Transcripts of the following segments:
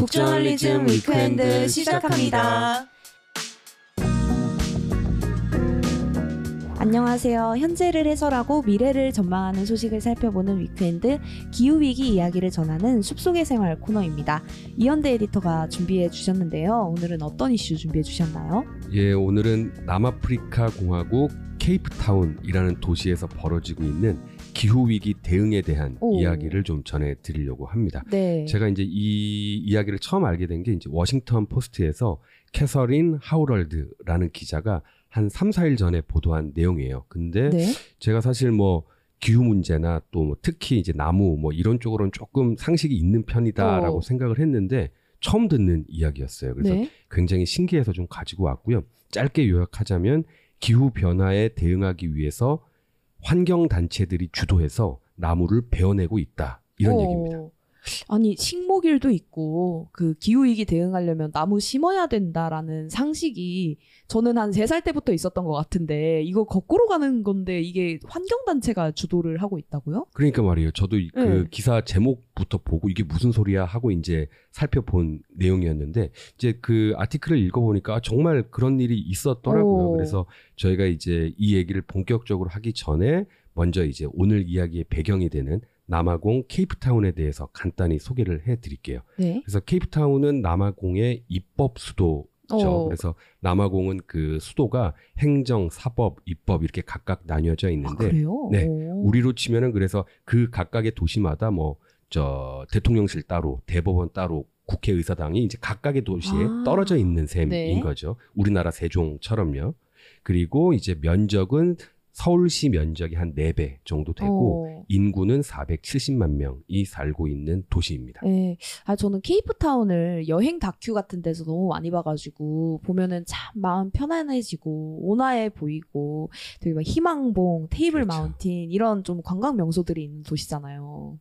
북저널리즘 위크엔드 시작합니다. 안녕하세요. 현재를 해설하고 미래를 전망하는 소식을 살펴보는 위크엔드 기후위기 이야기를 전하는 숲속의 생활 코너입니다. 이현대 에디터가 준비해 주셨는데요. 오늘은 어떤 이슈 준비해 주셨나요? 예, 오늘은 남아프리카 공화국 케이프타운이라는 도시에서 벌어지고 있는 기후 위기 대응에 대한 오. 이야기를 좀 전해 드리려고 합니다. 네. 제가 이제 이 이야기를 처음 알게 된 게 이제 워싱턴 포스트에서 캐서린 하우럴드라는 기자가 한 3, 4일 전에 보도한 내용이에요. 근데 네. 제가 사실 뭐 기후 문제나 또 뭐 특히 이제 나무 뭐 이런 쪽으로는 조금 상식이 있는 편이다라고 어. 생각을 했는데 처음 듣는 이야기였어요. 그래서 네. 굉장히 신기해서 좀 가지고 왔고요. 짧게 요약하자면 기후 변화에 대응하기 위해서 환경 단체들이 주도해서 나무를 베어내고 있다. 이런 어, 얘기입니다. 아니 식목일도 있고 그 기후 위기 대응하려면 나무 심어야 된다라는 상식이 저는 한 세 살 때부터 있었던 것 같은데 이거 거꾸로 가는 건데 이게 환경 단체가 주도를 하고 있다고요? 그러니까 말이에요. 저도 이- 그 네. 기사 제목부터 보고 이게 무슨 소리야 하고 이제 살펴본 내용이었는데 이제 그 아티클을 읽어보니까 정말 그런 일이 있었더라고요. 오. 그래서 저희가 이제 이 얘기를 본격적으로 하기 전에 먼저 이제 오늘 이야기의 배경이 되는 남아공 케이프타운에 대해서 간단히 소개를 해드릴게요. 네. 그래서 케이프타운은 남아공의 입법 수도죠. 어. 그래서 남아공은 그 수도가 행정, 사법, 입법 이렇게 각각 나뉘어져 아, 있는데 그래요? 네. 오. 우리로 치면은 그래서 그 각각의 도시마다 뭐 저 대통령실 따로 대법원 따로 국회의사당이 이제 각각의 도시에 아. 떨어져 있는 셈인 네. 거죠. 우리나라 세종처럼요. 그리고 이제 면적은 서울시 면적이 한 4배 정도 되고 어. 인구는 470만 명이 살고 있는 도시입니다. 네. 아, 저는 케이프타운을 여행 다큐 같은 데서 너무 많이 봐가지고, 보면은 참 마음 편안해지고, 온화해 보이고, 되게 막 희망봉, 테이블 그렇죠. 마운틴, 이런 좀 관광 명소들이 있는 도시잖아요.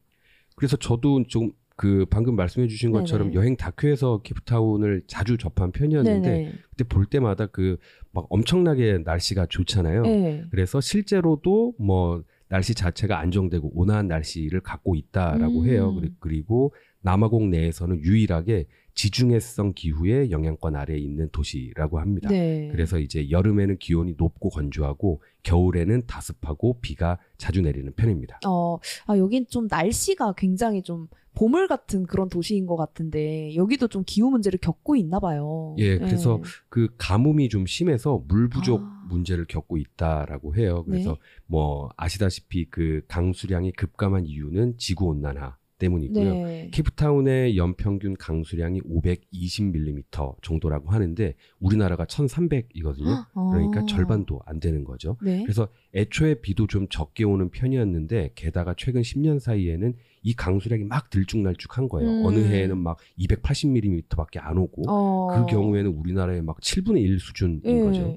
그래서 저도 좀 그 방금 말씀해 주신 것처럼 네네. 여행 다큐에서 케이프타운을 자주 접한 편이었는데 네네. 그때 볼 때마다 그 막 엄청나게 날씨가 좋잖아요. 네. 그래서 실제로도 뭐 날씨 자체가 안정되고 온화한 날씨를 갖고 있다라고 음. 해요. 그리- 그리고 남아공 내에서는 유일하게 지중해성 기후의 영향권 아래에 있는 도시라고 합니다. 네. 그래서 이제 여름에는 기온이 높고 건조하고 겨울에는 다습하고 비가 자주 내리는 편입니다. 어, 아, 여긴 좀 날씨가 굉장히 좀 보물 같은 그런 도시인 것 같은데, 여기도 좀 기후 문제를 겪고 있나 봐요. 예, 그래서 네. 그 가뭄이 좀 심해서 물 부족 아. 문제를 겪고 있다라고 해요. 그래서 네. 뭐 아시다시피 그 강수량이 급감한 이유는 지구 온난화 때문이고요. 네. 케이프타운의 연평균 강수량이 520mm 정도라고 하는데 우리나라가 1300이거든요. 그러니까 어. 절반도 안 되는 거죠. 네. 그래서 애초에 비도 좀 적게 오는 편이었는데 게다가 최근 10년 사이에는 이 강수량이 막 들쭉날쭉한 거예요. 음. 어느 해에는 막 280mm밖에 안 오고 어. 그 경우에는 우리나라의 막 7분의 1 수준인 예. 거죠.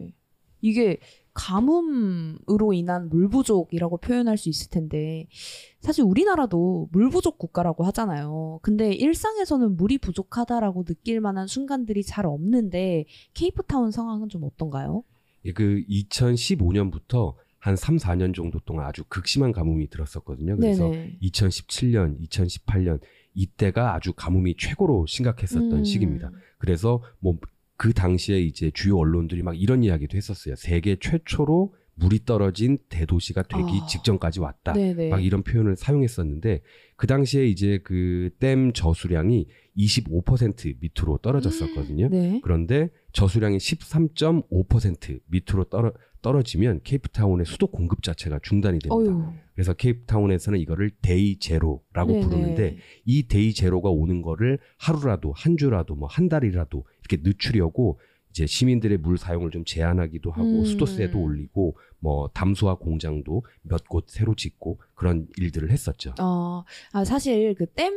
이게 가뭄으로 인한 물 부족이라고 표현할 수 있을 텐데 사실 우리나라도 물 부족 국가라고 하잖아요. 근데 일상에서는 물이 부족하다라고 느낄 만한 순간들이 잘 없는데 케이프타운 상황은 좀 어떤가요? 예, 그 2015년부터 한 3, 4년 정도 동안 아주 극심한 가뭄이 들었었거든요. 그래서 네네. 2017년, 2018년 이때가 아주 가뭄이 최고로 심각했었던 음. 시기입니다. 그래서 뭐 그 당시에 이제 주요 언론들이 막 이런 이야기도 했었어요. 세계 최초로 물이 떨어진 대도시가 되기 아. 직전까지 왔다. 네네. 막 이런 표현을 사용했었는데 그 당시에 이제 그 댐 저수량이 25% 밑으로 떨어졌었거든요. 네. 그런데 저수량이 13.5% 밑으로 떨어, 떨어지면 케이프타운의 수도 공급 자체가 중단이 됩니다. 어유. 그래서 케이프타운에서는 이거를 Day Zero라고 네네. 부르는데 이 Day Zero가 오는 거를 하루라도 한 주라도 뭐 한 달이라도 이렇게 늦추려고 이제 시민들의 물 사용을 좀 제한하기도 하고 음. 수도세도 올리고 뭐 담수화 공장도 몇 곳 새로 짓고 그런 일들을 했었죠. 어, 아, 사실 그댐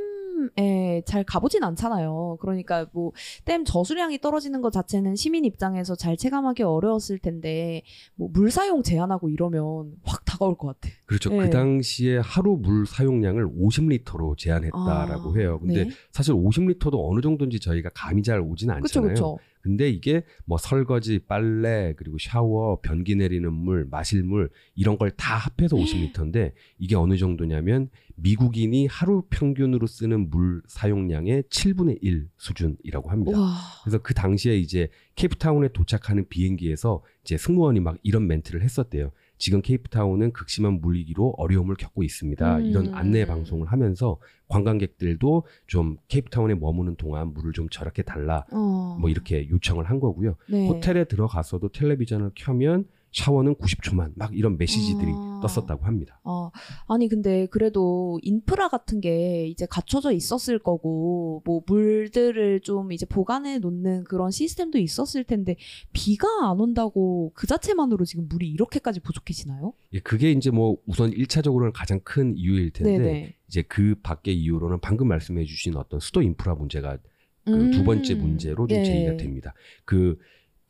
에 잘 가보진 않잖아요. 그러니까 뭐 댐 저수량이 떨어지는 것 자체는 시민 입장에서 잘 체감하기 어려웠을 텐데 뭐 물 사용 제한하고 이러면 확 다가올 것 같아. 그렇죠. 네. 그 당시에 하루 물 사용량을 50리터로 제한했다라고 아, 해요. 근데 네. 사실 50리터도 어느 정도인지 저희가 감이 잘 오진 그쵸, 않잖아요. 그쵸. 근데 이게 뭐 설거지, 빨래, 그리고 샤워, 변기 내리는 물, 마실 물 이런 걸 다 합해서 50리터인데 이게 어느 정도냐면 미국인이 하루 평균으로 쓰는 물 사용량의 7분의 1 수준이라고 합니다. 와. 그래서 그 당시에 이제 케이프타운에 도착하는 비행기에서 이제 승무원이 막 이런 멘트를 했었대요. 지금 케이프타운은 극심한 물위기로 어려움을 겪고 있습니다. 음. 이런 안내 방송을 하면서 관광객들도 좀 케이프타운에 머무는 동안 물을 좀 절약해 달라. 어. 뭐 이렇게 요청을 한 거고요. 네. 호텔에 들어가서도 텔레비전을 켜면 샤워는 90초만 막 이런 메시지들이 아. 떴었다고 합니다. 어, 아니, 근데 그래도 인프라 같은 게 이제 갖춰져 있었을 거고, 뭐, 물들을 좀 이제 보관해 놓는 그런 시스템도 있었을 텐데, 비가 안 온다고 그 자체만으로 지금 물이 이렇게까지 부족해지나요? 예, 그게 이제 뭐 우선 1차적으로는 가장 큰 이유일 텐데 네네. 이제 그 밖의 이유로는 방금 말씀해 주신 어떤 수도 인프라 문제가 그두 번째 음. 문제로 좀 네. 제기가 됩니다. 그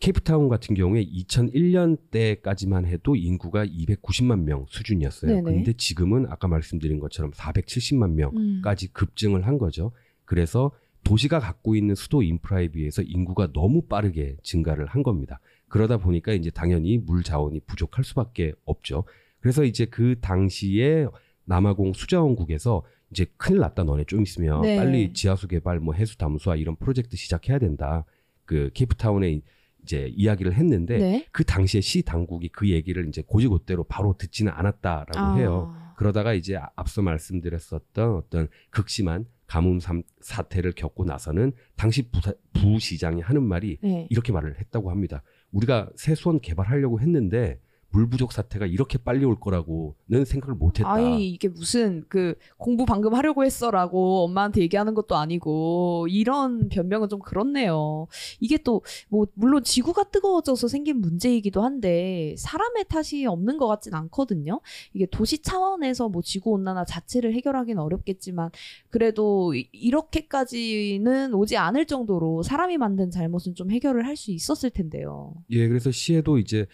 케이프타운 같은 경우에 2001년 때까지만 해도 인구가 290만 명 수준이었어요. 네네. 근데 지금은 아까 말씀드린 것처럼 470만 음. 명까지 급증을 한 거죠. 그래서 도시가 갖고 있는 수도 인프라에 비해서 인구가 너무 빠르게 증가를 한 겁니다. 그러다 보니까 이제 당연히 물 자원이 부족할 수밖에 없죠. 그래서 이제 그 당시에 남아공 수자원국에서 이제 큰일 났다 너네 좀 있으면 네. 빨리 지하수 개발 뭐 해수 담수화 이런 프로젝트 시작해야 된다. 그 케이프타운에 이제 이야기를 했는데 네. 그 당시에 시 당국이 그 얘기를 이제 고지고대로 바로 듣지는 않았다라고 아. 해요. 그러다가 이제 앞서 말씀드렸었던 어떤 극심한 가뭄 삼- 사태를 겪고 나서는 당시 부사, 부시장이 하는 말이 네. 이렇게 말을 했다고 합니다. 우리가 세수원 개발하려고 했는데 물 부족 사태가 이렇게 빨리 올 거라고는 생각을 못했다. 아이 이게 무슨 그 공부 방금 하려고 했어라고 엄마한테 얘기하는 것도 아니고 이런 변명은 좀 그렇네요. 이게 또 뭐 물론 지구가 뜨거워져서 생긴 문제이기도 한데 사람의 탓이 없는 것 같진 않거든요. 이게 도시 차원에서 뭐 지구 온난화 자체를 해결하기는 어렵겠지만 그래도 이- 이렇게까지는 오지 않을 정도로 사람이 만든 잘못은 좀 해결을 할 수 있었을 텐데요. 예, 그래서 시에도 이제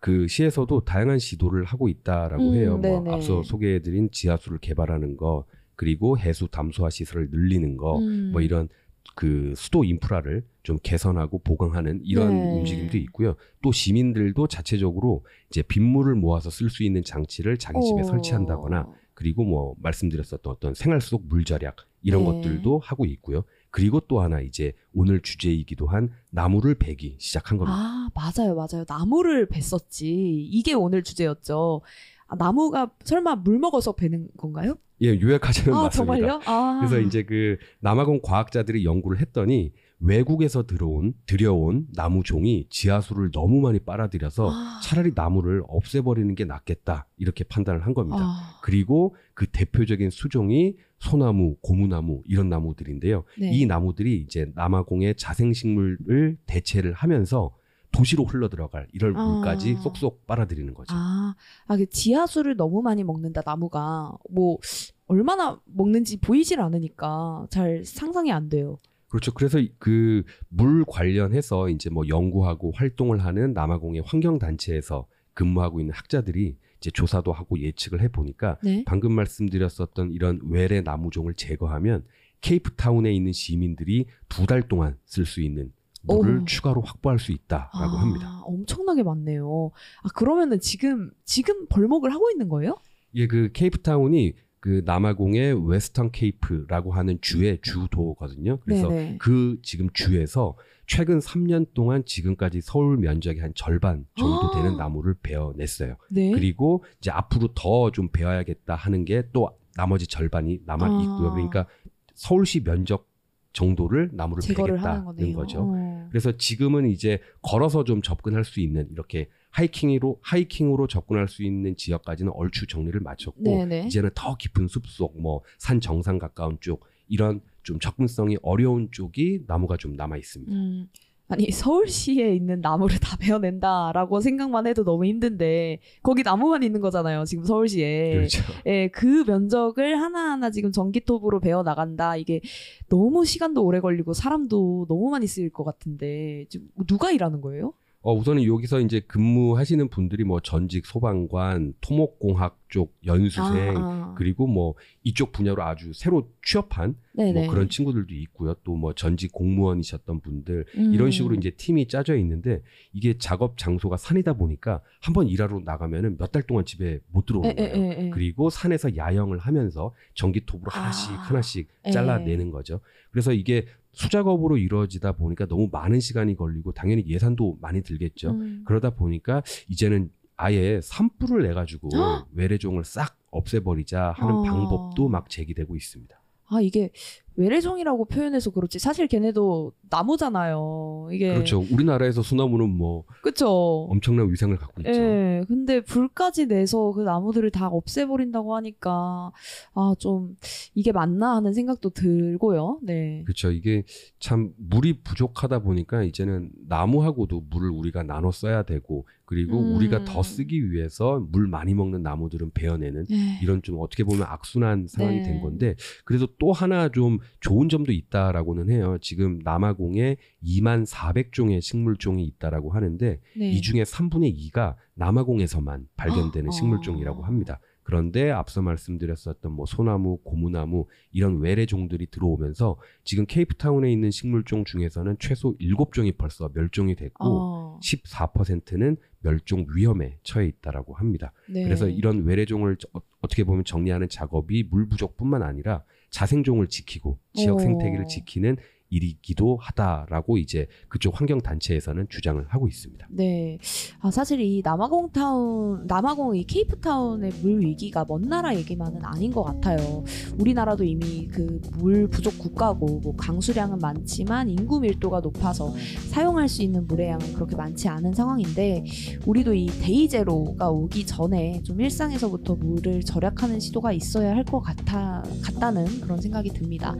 그 시에서도 다양한 시도를 하고 있다라고 음, 해요. 네네. 뭐 앞서 소개해드린 지하수를 개발하는 거 그리고 해수 담수화 시설을 늘리는 거 음. 뭐 이런 그 수도 인프라를 좀 개선하고 보강하는 이런 네. 움직임도 있고요. 또 시민들도 자체적으로 이제 빗물을 모아서 쓸 수 있는 장치를 자기 집에 어. 설치한다거나 그리고 뭐 말씀드렸었던 어떤 생활 속 물 절약 이런 네. 것들도 하고 있고요. 그리고 또 하나 이제 오늘 주제이기도 한 나무를 베기 시작한 겁니다. 아, 맞아요, 맞아요. 나무를 뱄었지. 이게 오늘 주제였죠. 아, 나무가 설마 물 먹어서 베는 건가요? 예, 요약하자면 아, 맞습니다. 정말요? 아. 그래서 이제 그 남아공 과학자들이 연구를 했더니 외국에서 들어온 들여온 나무 종이 지하수를 너무 많이 빨아들여서 아. 차라리 나무를 없애버리는 게 낫겠다 이렇게 판단을 한 겁니다. 아, 그리고 그 대표적인 수종이 소나무, 고무나무 이런 나무들인데요. 네. 이 나무들이 이제 남아공의 자생식물을 대체를 하면서 도시로 흘러 들어갈 이럴 아. 물까지 쏙쏙 빨아들이는 거죠. 아, 아, 그 지하수를 너무 많이 먹는다, 나무가. 뭐, 얼마나 먹는지 보이질 않으니까 잘 상상이 안 돼요. 그렇죠. 그래서 그 물 관련해서 이제 뭐 연구하고 활동을 하는 남아공의 환경 단체에서 근무하고 있는 학자들이 이제 조사도 하고 예측을 해 보니까 네. 방금 말씀드렸었던 이런 외래 나무종을 제거하면 케이프타운에 있는 시민들이 두 달 동안 쓸 수 있는 물을 오. 추가로 확보할 수 있다라고 아, 합니다. 엄청나게 많네요. 아, 그러면은 지금, 지금 벌목을 하고 있는 거예요? 예, 그 케이프타운이 그 남아공의 웨스턴 케이프라고 하는 주의 주도거든요. 그래서 네네. 그 지금 주에서 최근 3년 동안 지금까지 서울 면적의 한 절반 정도 아. 되는 나무를 베어냈어요. 네. 그리고 이제 앞으로 더 좀 베어야겠다 하는 게 또 나머지 절반이 남아 아. 있고요. 그러니까 서울시 면적 정도를 나무를 제거를 하는 베겠다는 거네요. 거죠. 어. 그래서 지금은 이제 걸어서 좀 접근할 수 있는 이렇게 하이킹으로 하이킹으로 접근할 수 있는 지역까지는 얼추 정리를 마쳤고 네네. 이제는 더 깊은 숲속 뭐 산 정상 가까운 쪽 이런 좀 접근성이 어려운 쪽이 나무가 좀 남아 있습니다. 음, 아니 서울시에 있는 나무를 다 베어낸다라고 생각만 해도 너무 힘든데 거기 나무만 있는 거잖아요. 지금 서울시에. 그렇죠. 예, 그 면적을 하나하나 지금 전기톱으로 베어 나간다. 이게 너무 시간도 오래 걸리고 사람도 너무 많이 쓰일 것 같은데 지금 누가 일하는 거예요? 어, 우선은 여기서 이제 근무하시는 분들이 뭐 전직 소방관, 토목공학 쪽 연수생 아, 아. 그리고 뭐 이쪽 분야로 아주 새로 취업한 네네. 뭐 그런 친구들도 있고요. 또 뭐 전직 공무원이셨던 분들 음. 이런 식으로 이제 팀이 짜져 있는데 이게 작업 장소가 산이다 보니까 한번 일하러 나가면은 몇 달 동안 집에 못 들어오는 에, 거예요. 에, 에, 에. 그리고 산에서 야영을 하면서 전기톱으로 하나씩 아. 하나씩 에. 잘라내는 거죠. 그래서 이게 수작업으로 이루어지다 보니까 너무 많은 시간이 걸리고 당연히 예산도 많이 들겠죠. 음. 그러다 보니까 이제는 아예 산불을 내 가지고 헉! 외래종을 싹 없애버리자 하는 어. 방법도 막 제기되고 있습니다. 아 이게 외래종이라고 표현해서 그렇지 사실 걔네도 나무잖아요. 이게 그렇죠. 우리나라에서 소나무는 뭐 그쵸. 엄청난 위상을 갖고 있죠. 예, 근데 불까지 내서 그 나무들을 다 없애버린다고 하니까 아 좀 이게 맞나 하는 생각도 들고요. 네. 그렇죠. 이게 참 물이 부족하다 보니까 이제는 나무하고도 물을 우리가 나눠 써야 되고 그리고 음. 우리가 더 쓰기 위해서 물 많이 먹는 나무들은 베어내는 예. 이런 좀 어떻게 보면 악순환 상황이 네. 된 건데 그래도 또 하나 좀 좋은 점도 있다라고는 해요. 지금 남아공에 2만 400종의 식물종이 있다라고 하는데 네. 이 중에 3분의 2가 남아공에서만 발견되는 아. 식물종이라고 합니다. 그런데 앞서 말씀드렸었던 뭐 소나무, 고무나무 이런 외래종들이 들어오면서 지금 케이프타운에 있는 식물종 중에서는 최소 7종이 벌써 멸종이 됐고 어, 14%는 멸종 위험에 처해 있다라고 합니다. 네. 그래서 이런 외래종을 저- 어- 어떻게 보면 정리하는 작업이 물 부족뿐만 아니라 자생종을 지키고 지역 오. 생태계를 지키는 일이기도 하다라고 이제 그쪽 환경 단체에서는 주장을 하고 있습니다. 네. 아, 사실 이 남아공 타운, 남아공 이 케이프타운의 물 위기가 먼 나라 얘기만은 아닌 것 같아요. 우리나라도 이미 그 물 부족 국가고, 뭐 강수량은 많지만 인구 밀도가 높아서 사용할 수 있는 물의 양은 그렇게 많지 않은 상황인데, 우리도 이 Day Zero가 오기 전에 좀 일상에서부터 물을 절약하는 시도가 있어야 할 것 같아, 같다는 그런 생각이 듭니다.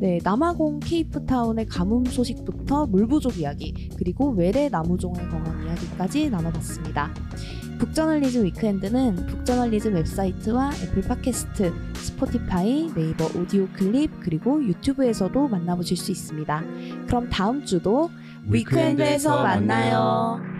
네, 남아공 케이프 타운의 가뭄 소식부터 물 부족 이야기, 그리고 외래 나무종에 관한 이야기까지 나눠봤습니다. 북저널리즘 위크엔드는 북저널리즘 웹사이트와 애플 팟캐스트, 스포티파이, 네이버 오디오 클립, 그리고 유튜브에서도 만나보실 수 있습니다. 그럼 다음 주도 위크엔드에서 만나요.